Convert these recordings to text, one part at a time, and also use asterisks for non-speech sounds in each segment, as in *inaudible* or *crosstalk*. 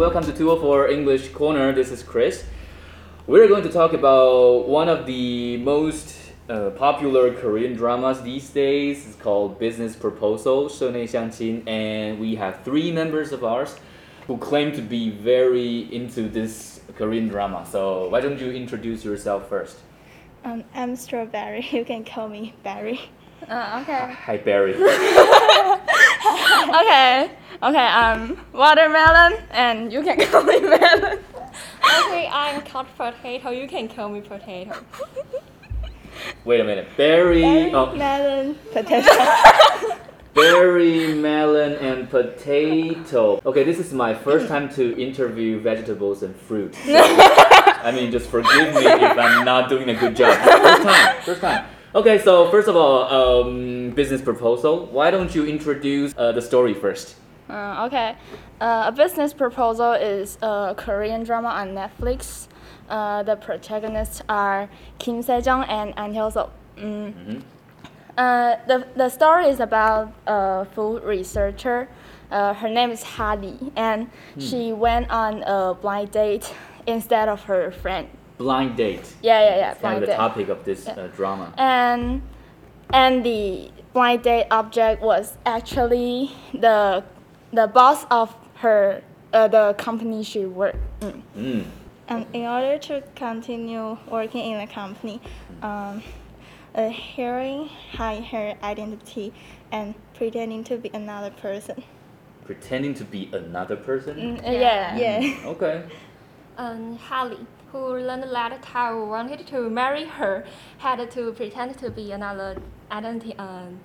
welcome to 204 English Corner. This is Chris. We're going to talk about one of the most uh, popular Korean dramas these days. It's called Business Proposal, 社内相亲, and we have three members of ours who claim to be very into this Korean drama. So why don't you introduce yourself first? Um, I'm Strawberry. *laughs* You can call me Barry. Uh, okay. Hi Barry. *laughs* Okay. Okay. I'm watermelon, and you can *laughs* call me melon. Okay, I'm called potato. You can call me potato. Wait a minute. Barry, Berry, oh, melon, potato. *laughs* berry, melon, and potato. Okay, this is my first time to interview vegetables and fruit. So, I mean, just forgive me if I'm not doing a good job. First time, first time. Okay, so first of all, um, business proposal. Why don't you introduce uh, the story first? Uh, okay. Uh, a business proposal is a Korean drama on Netflix. Uh, the protagonists are Kim Se-jung and Ahn Hyo-seop. Mm. Mhm. Uh, the, the story is about a food researcher. Uh, her name is Hadi, and she went on a blind date instead of her friend. Blind date. Yeah, yeah, yeah. It's kind of blind the date. topic of this uh, drama. and and the blind date object was actually the the boss of her uh, the company she worked. Mm. Mm. um, in order to continue working in the company, um, a heroine hide her identity and pretending to be another person. Pretending to be another person. Mm, uh, yeah. Yeah. *laughs* Okay. Um, Holly, who learned that Tao wanted to marry her, had to pretend to be another identity, um,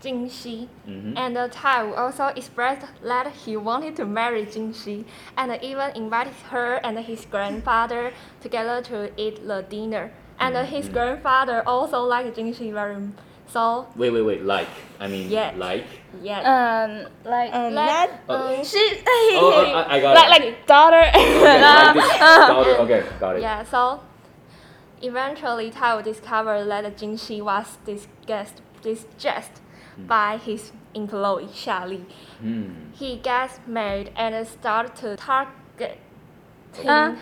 Jing Shi. Mhm. And uh, Tao also expressed that he wanted to marry Jing Shi, and even invited her and his grandfather together to eat the dinner. And uh, his Mhm. grandfather also liked Jing Shi very much. So, Wait, wait, wait. Like, I mean, Yeah. like. yeah. Um, like Um, Let- that um, she, *laughs* Oh, oh, I, I got like it. like daughter. Okay, like this *laughs* daughter. Okay, got it. Yeah, so eventually Tao discovered that Jing Shi was disgust, disgusted by his employee Xia Hmm. He gets mad and starts to target Uh.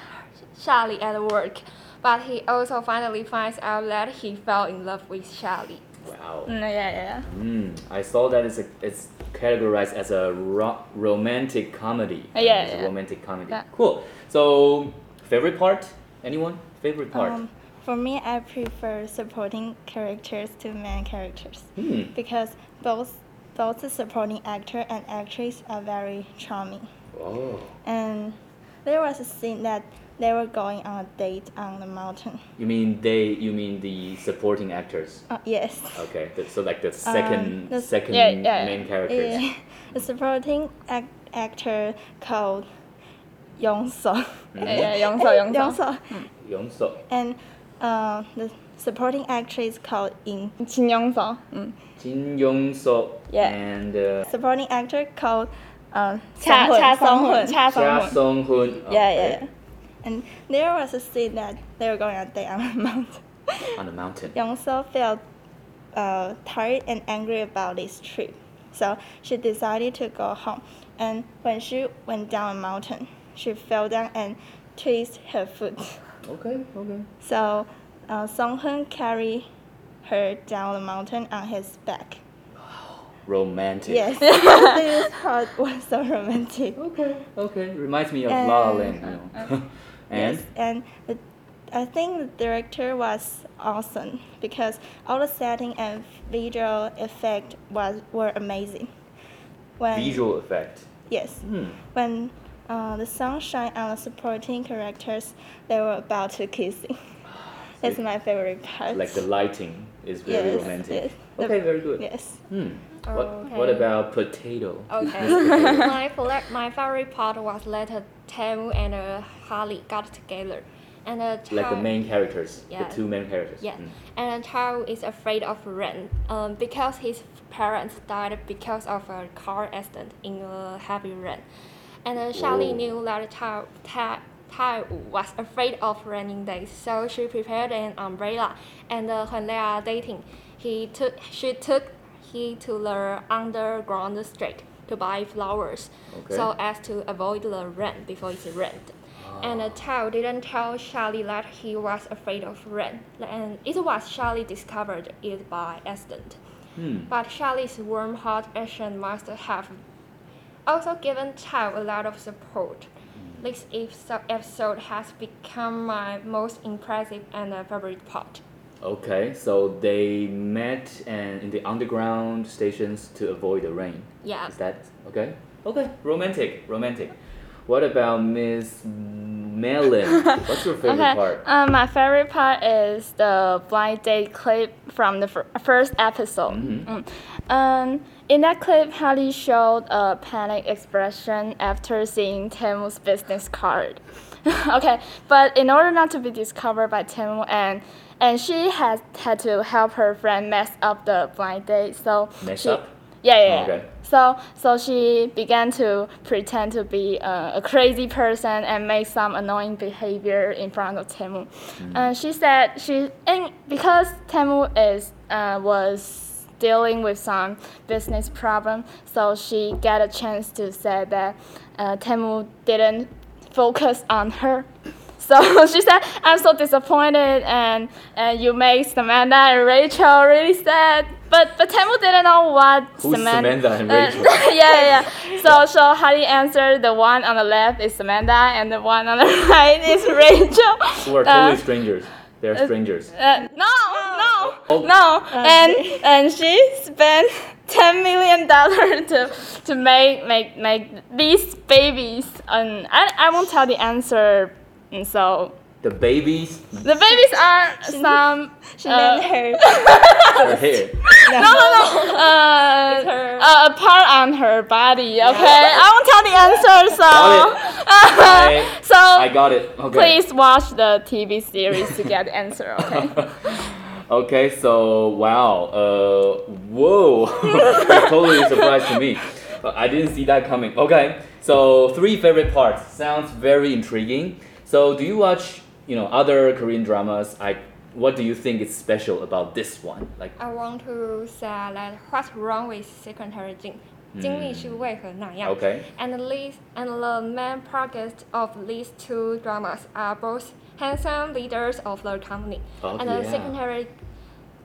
Xia at work, but he also finally finds out that he fell in love with Xia Wow. Mm, yeah, yeah. Hmm. I saw that it's a, it's categorized as a ro- romantic comedy. Uh, yeah, yeah. romantic comedy. Yeah. Cool. So, favorite part? Anyone? Favorite part? um, for me, I prefer supporting characters to main characters hmm. because both both the supporting actor and actress are very charming. Oh. And there was a scene that they were going on a date on the mountain. You mean they? You mean the supporting actors? Uh, yes. Okay, so like the uh, second um, the, second yeah, yeah, main characters. Yeah. *laughs* The supporting ac actor called Yong So. Hmm? Yeah, Yong So, Yong So, Yong So. And uh, the supporting actress called in Jin Young Seo. Mm. Jin Young Yeah. And uh, supporting actor called uh, Cha Cha Song Hoon. Cha Song Okay. Yeah, yeah. And there was a scene that they were going on a on *laughs* mountain. on the mountain. Young Seo felt uh, tired and angry about this trip, so she decided to go home. And when she went down a mountain, she fell down and twisted her foot. *laughs* Okay. Okay. So uh, Song Hun carried her down the mountain on his back. Wow. Romantic. Yes, *laughs* this part was so romantic. Okay. Okay. Reminds me of La La Land. You know. and *laughs* Yes, and the, I think the director was awesome because all the setting and visual effect was were amazing. When visual effect. yes, Hmm. when uh, the sun shine on the supporting characters, they were about to kissing. *laughs* That's my favorite part. Like the lighting is very Yes, romantic. yes. Okay, very good. Yes. Hmm. What, what about potato? Okay. *laughs* my, my favorite part was later Temu and uh, Harley got together. And uh, Like the main characters, Yeah. the two main characters. Yeah, Hmm. and Tao is afraid of rain um, because his parents died because of a car accident in a heavy rain. And Charlie Whoa. knew that Tao, Tao, Tao was afraid of raining days, so she prepared an umbrella. And uh, when they are dating, he took she took he to the underground street to buy flowers Okay. so as to avoid the rain before it's rained. And uh, Tao didn't tell Charlie that he was afraid of rain, and it was Charlie discovered it by accident. Hmm. But Charlie's warm heart action must have also given Tao a lot of support. This episode episode has become my most impressive and uh, favorite part. Okay, so they met and in the underground stations to avoid the rain. Yeah. Is that okay? Okay, romantic, romantic. What about Miss Melon? *laughs* What's your favorite okay. part? Um, my favorite part is the blind date clip from the fir- first episode. Mhm. Mm. Um, in that clip, Hallie showed a panic expression after seeing Temu's business card. *laughs* okay, but in order not to be discovered by Temu and and she has had to help her friend mess up the blind date, so Mess she, up? Yeah, yeah. Okay. So, so she began to pretend to be a, a crazy person and make some annoying behavior in front of Temu. And she said she, and because Temu is uh, was dealing with some business problem, so she got a chance to say that uh, Temu didn't focus on her. *laughs* So *laughs* she said, "I'm so disappointed, and and you make Samantha and Rachel really sad." But but Temu didn't know what Who's Samantha and uh, *laughs* Rachel? yeah, yeah. So so Harry answered the one on the left is Samantha, and the one on the right is Rachel. Who are Uh, totally strangers. They're strangers. uh, no, no, Oh. no, Uh, and and she spent *laughs* ten million dollars to to make make make these babies. And I I won't tell the answer. And so The babies, the babies are some. She uh, named her. *laughs* her hair. no, no, no. Uh, her- uh, a part on her body. Okay, I won't tell the answer. So, I- *laughs* so I got it. Okay. please watch the TV series to get the answer. Okay. Okay, so wow, uh, whoa, *laughs* totally a surprise to me. I didn't see that coming. Okay, so three favorite parts sounds very intriguing. So do you watch, you know, other Korean dramas? I, what do you think is special about this one? Like, I want to say that what's wrong with Secretary Jin? 经历是为何那样 okay, And the lead and the main target of these two dramas are both handsome leaders of the company. Oh, and the yeah. secretary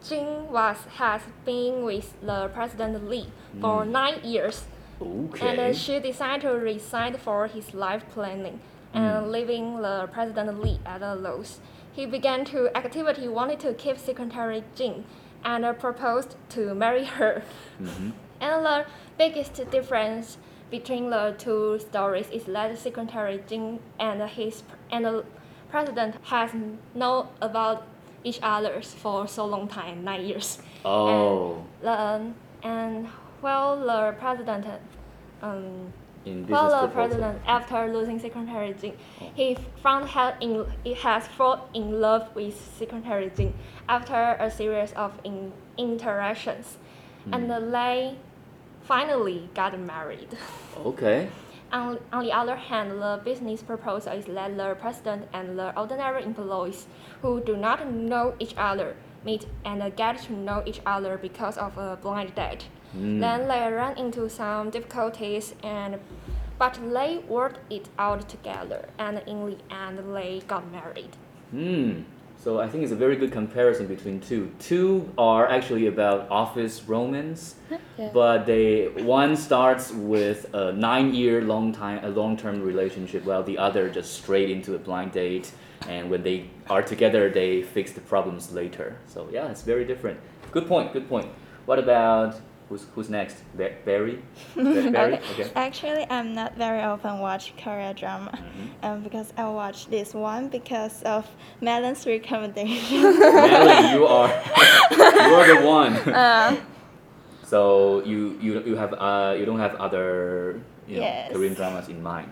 Jin was has been with the President Lee for nine years. And uh, okay, she decided to resign for his life planning and leaving the President Lee at a loss. He began to activity wanted to keep Secretary Jin and uh, proposed to marry her. Mhm. And the biggest difference between the two stories is that Secretary Jing and his and the president has known about each other for so long time, nine years. oh, And, the, and while the president, um, in while the proposal. president after losing Secretary Jin, he found had in he has fallen in love with Secretary Jing after a series of in, interactions, and they finally got married. Okay, *laughs* On, on the other hand, the business proposal is that the president and the ordinary employees who do not know each other meet and get to know each other because of a blind date. Then they run into some difficulties and but they worked it out together and in the end they got married. Hmm. So I think it's a very good comparison between two. Two are actually about office romance, Yeah. but they one starts with a nine-year long time a long-term relationship, while the other just straight into a blind date. And when they are together, they fix the problems later. So yeah, it's very different. Good point. Good point. What about who's who's next? Ba- Barry. *laughs* Ba- Barry. Okay. Actually, I'm not very often watch Korea drama, Mm-hmm. um, because I watched this one because of Melon's recommendation. *laughs* Natalie, you *laughs* are you are the one. Uh, So you you you have uh you don't have other you know Yes. Korean dramas in mind.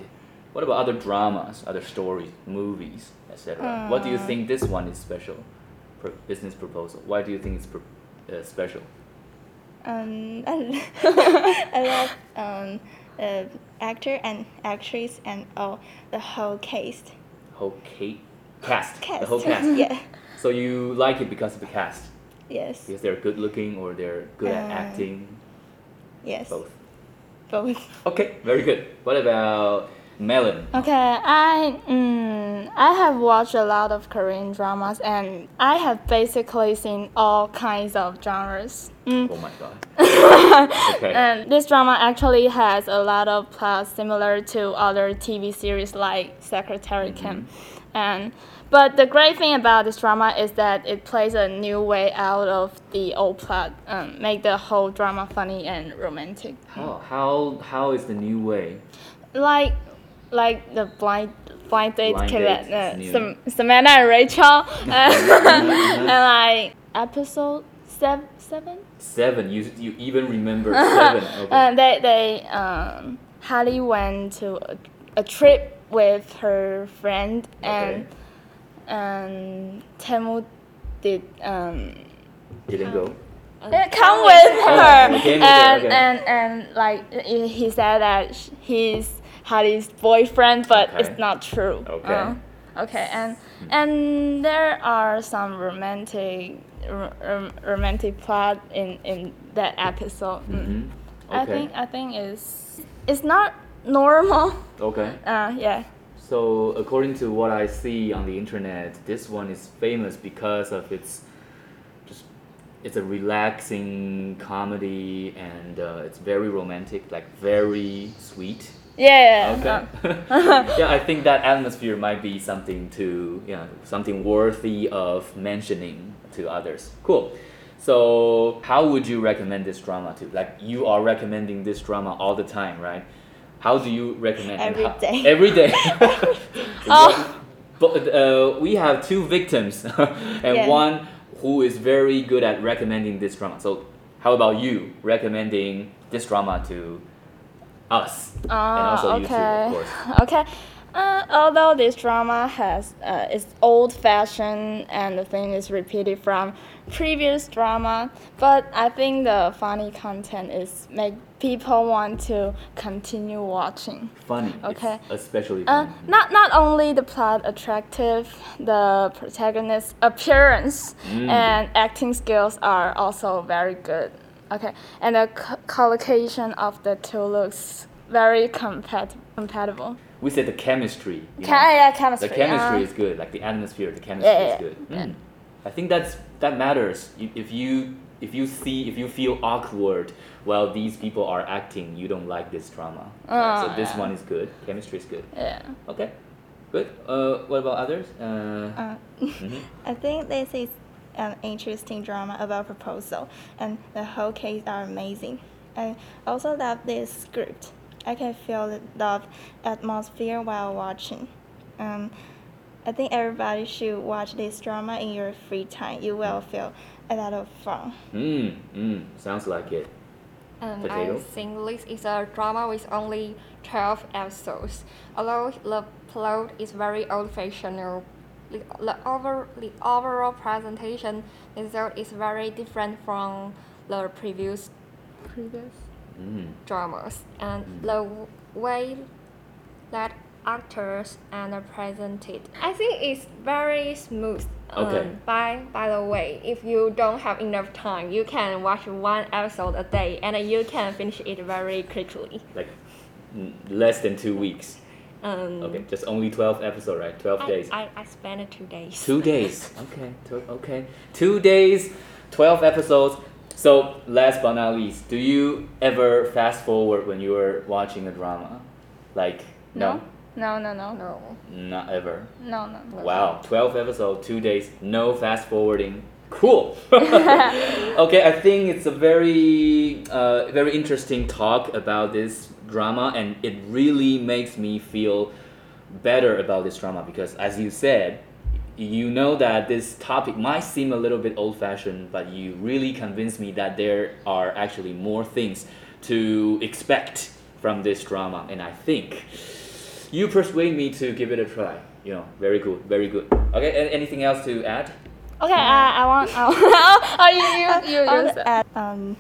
What about other dramas, other stories, movies, etc. what do you Uh. think this one is special? Pro- business proposal. Why do you think it's uh, special? Um, I, I love um, the actor and actress and all the whole cast. Whole ca- cast, Cast. the whole cast. *laughs* yeah. So you like it because of the cast, Yes. because they're good looking or they're good at Uh, acting, Yes. both. both. Okay, very good. What about Melon? Okay, I mm, I have watched a lot of Korean dramas and I have basically seen all kinds of genres. Mm. Oh my god. *laughs* okay. And this drama actually has a lot of plots similar to other TV series like Secretary Kim. And but the great thing about this drama is that it plays a new way out of the old plot, um, make the whole drama funny and romantic. How, how how is the new way? Like like the blind blind date Blind Date uh. Sam- Samantha and Rachel *laughs* *laughs* and like episode seven seven Seven. You you even remember *laughs* seven? Okay. Uh, they they um, Hallie went to a, a trip with her friend and and Temu did um, Didn't go. uh, come with her he came with her, and, and and like he he said that he's Hallie's boyfriend, but Okay. it's not true. Okay. Uh, okay, and and there are some romantic r- r- romantic plot in in that episode. Mm. hmm I think I think it's it's not normal. *laughs* Okay. Uh, yeah. So according to what I see on the internet, this one is famous because of its just it's a relaxing comedy and uh, it's very romantic, like very sweet. Yeah. Okay. uh, *laughs* yeah, I think that atmosphere might be something to yeah something worthy of mentioning to others. Cool. So how would you recommend this drama to? Like you are recommending this drama all the time, right? How do you recommend? and Every how- day. *laughs* Every day. *laughs* Oh. But uh, we have two victims and Yeah. one who is very good at recommending this drama. So how about you recommending this drama to us and also Ah, you too, okay. of course. *laughs* Okay. Uh, although this drama has uh, is old fashioned and the thing is repeated from previous drama, but I think the funny content is make people want to continue watching. Funny. Okay. It's especially Uh, not not only the plot attractive, the protagonist's appearance Mm. and acting skills are also very good. Okay, and the co- collocation of the two looks very compat- compatible. we said the chemistry. you yeah, chemistry. The chemistry uh, is good, like the atmosphere, the chemistry Yeah, is good. yeah. Mm. I think that's that matters. If you if you see if you feel awkward while these people are acting, you don't like this drama. Right? So Oh, this one is good. Chemistry is good. yeah. Okay, good. Uh, what about others? Uh, Uh, mhm. *laughs* I think this is an interesting drama about proposal, and the whole case are amazing. I also love this script. I can feel the love atmosphere while watching. Um, I think everybody should watch this drama in your free time. You will feel a lot of fun. Mm, mm, sounds like it. And Potato? I think this is a drama with only 12 episodes. Although the plot is very old-fashioned, the, the, over, the overall presentation result is very different from the previous Previous. Mm. dramas. And the way that actors and are presented, I think it's very smooth. Okay. Um, by by the way, if you don't have enough time, you can watch one episode a day, and you can finish it very quickly. Like mm, less than two weeks. Um, Okay, just only twelve episode, right? Twelve I, days. I, I spent two days. Two *laughs* days. Okay. Two, okay. Two days, twelve episodes. So last but not least, do you ever fast forward when you are watching a drama? Like no, No, no, no, no, No. not ever. no, no. no. Wow, twelve episodes, two days, no fast forwarding. Cool. *laughs* *laughs* okay, I think it's a very, uh, very interesting talk about this drama, and it really makes me feel better about this drama because, as you said, you know that this topic might seem a little bit old-fashioned, but you really convinced me that there are actually more things to expect from this drama, and I think you persuade me to give it a try. You know, very good, very good. Okay, a- anything else to add? Okay, I, I want. Oh, *laughs* oh you, you, you, *laughs* I you want to add, um,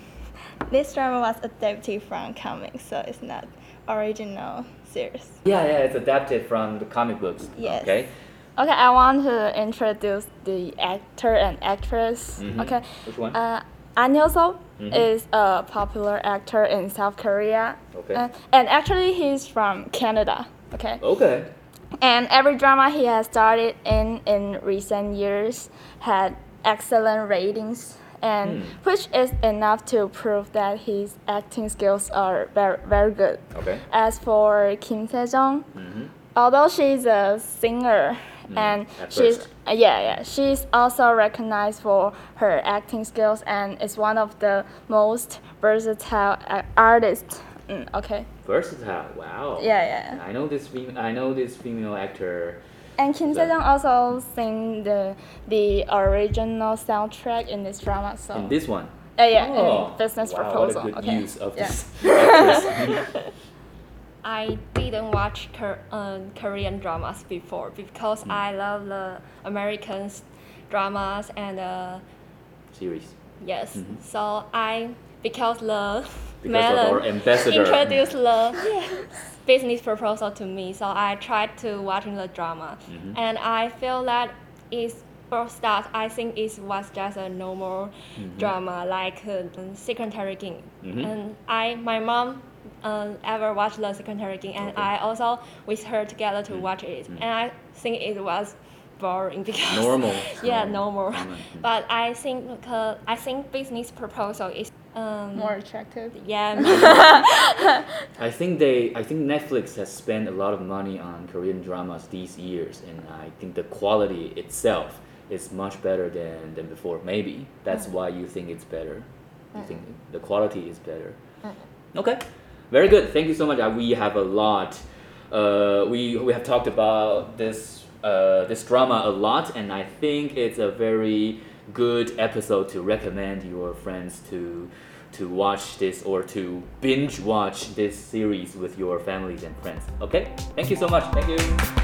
this drama was adapted from comics, so it's not original series. Yeah, yeah, it's adapted from the comic books. Yes. Okay. Okay, I want to introduce the actor and actress. Mhm. Okay, Which one? uh, Ahn Hyo-seop Mhm. is a popular actor in South Korea. Okay. And, and actually, he's from Canada. Okay. Okay. And every drama he has started in in recent years had excellent ratings, and Hmm. which is enough to prove that his acting skills are very very good. Okay. As for Kim Se-jong, hmm although she's a singer and Mm, at she's first. uh, yeah yeah she's also recognized for her acting skills and is one of the most versatile artists. Mm, okay. Versatile. Wow. Yeah yeah. I know this. Fem- I know this female actor. And Kim That- Se-jong also sang the the original soundtrack in this drama. So In this one. Uh, yeah, Oh, in business wow, proposal. What a good okay. use of yeah. *laughs* this. *laughs* I didn't watch um, Korean dramas before because Mm. I love the American dramas and uh, Series. yes. Mhm. So I because the Because of our ambassador. introduced the *laughs* business proposal to me, so I tried to watching the drama, Mhm. and I feel that is first start. I think it was just a normal Mhm. drama like uh, Secretary Kim, Mhm. and I my mom. Um, ever watched the Secretary Kim, and Okay. I also with her together to Mm. watch it, Mm. and I think it was boring *laughs* because Normal. yeah, Normal. But I think uh, I think business proposal is um, More attractive. yeah. *laughs* *laughs* I think they, I think Netflix has spent a lot of money on Korean dramas these years, and I think the quality itself is much better than, than before. Maybe that's why you think it's better. You think the quality is better. Okay, very good. Thank you so much. Uh, we have a lot. Uh, we we have talked about this uh, this drama a lot, and I think it's a very good episode to recommend your friends to to watch this or to binge watch this series with your families and friends. Okay, thank you so much. Thank you.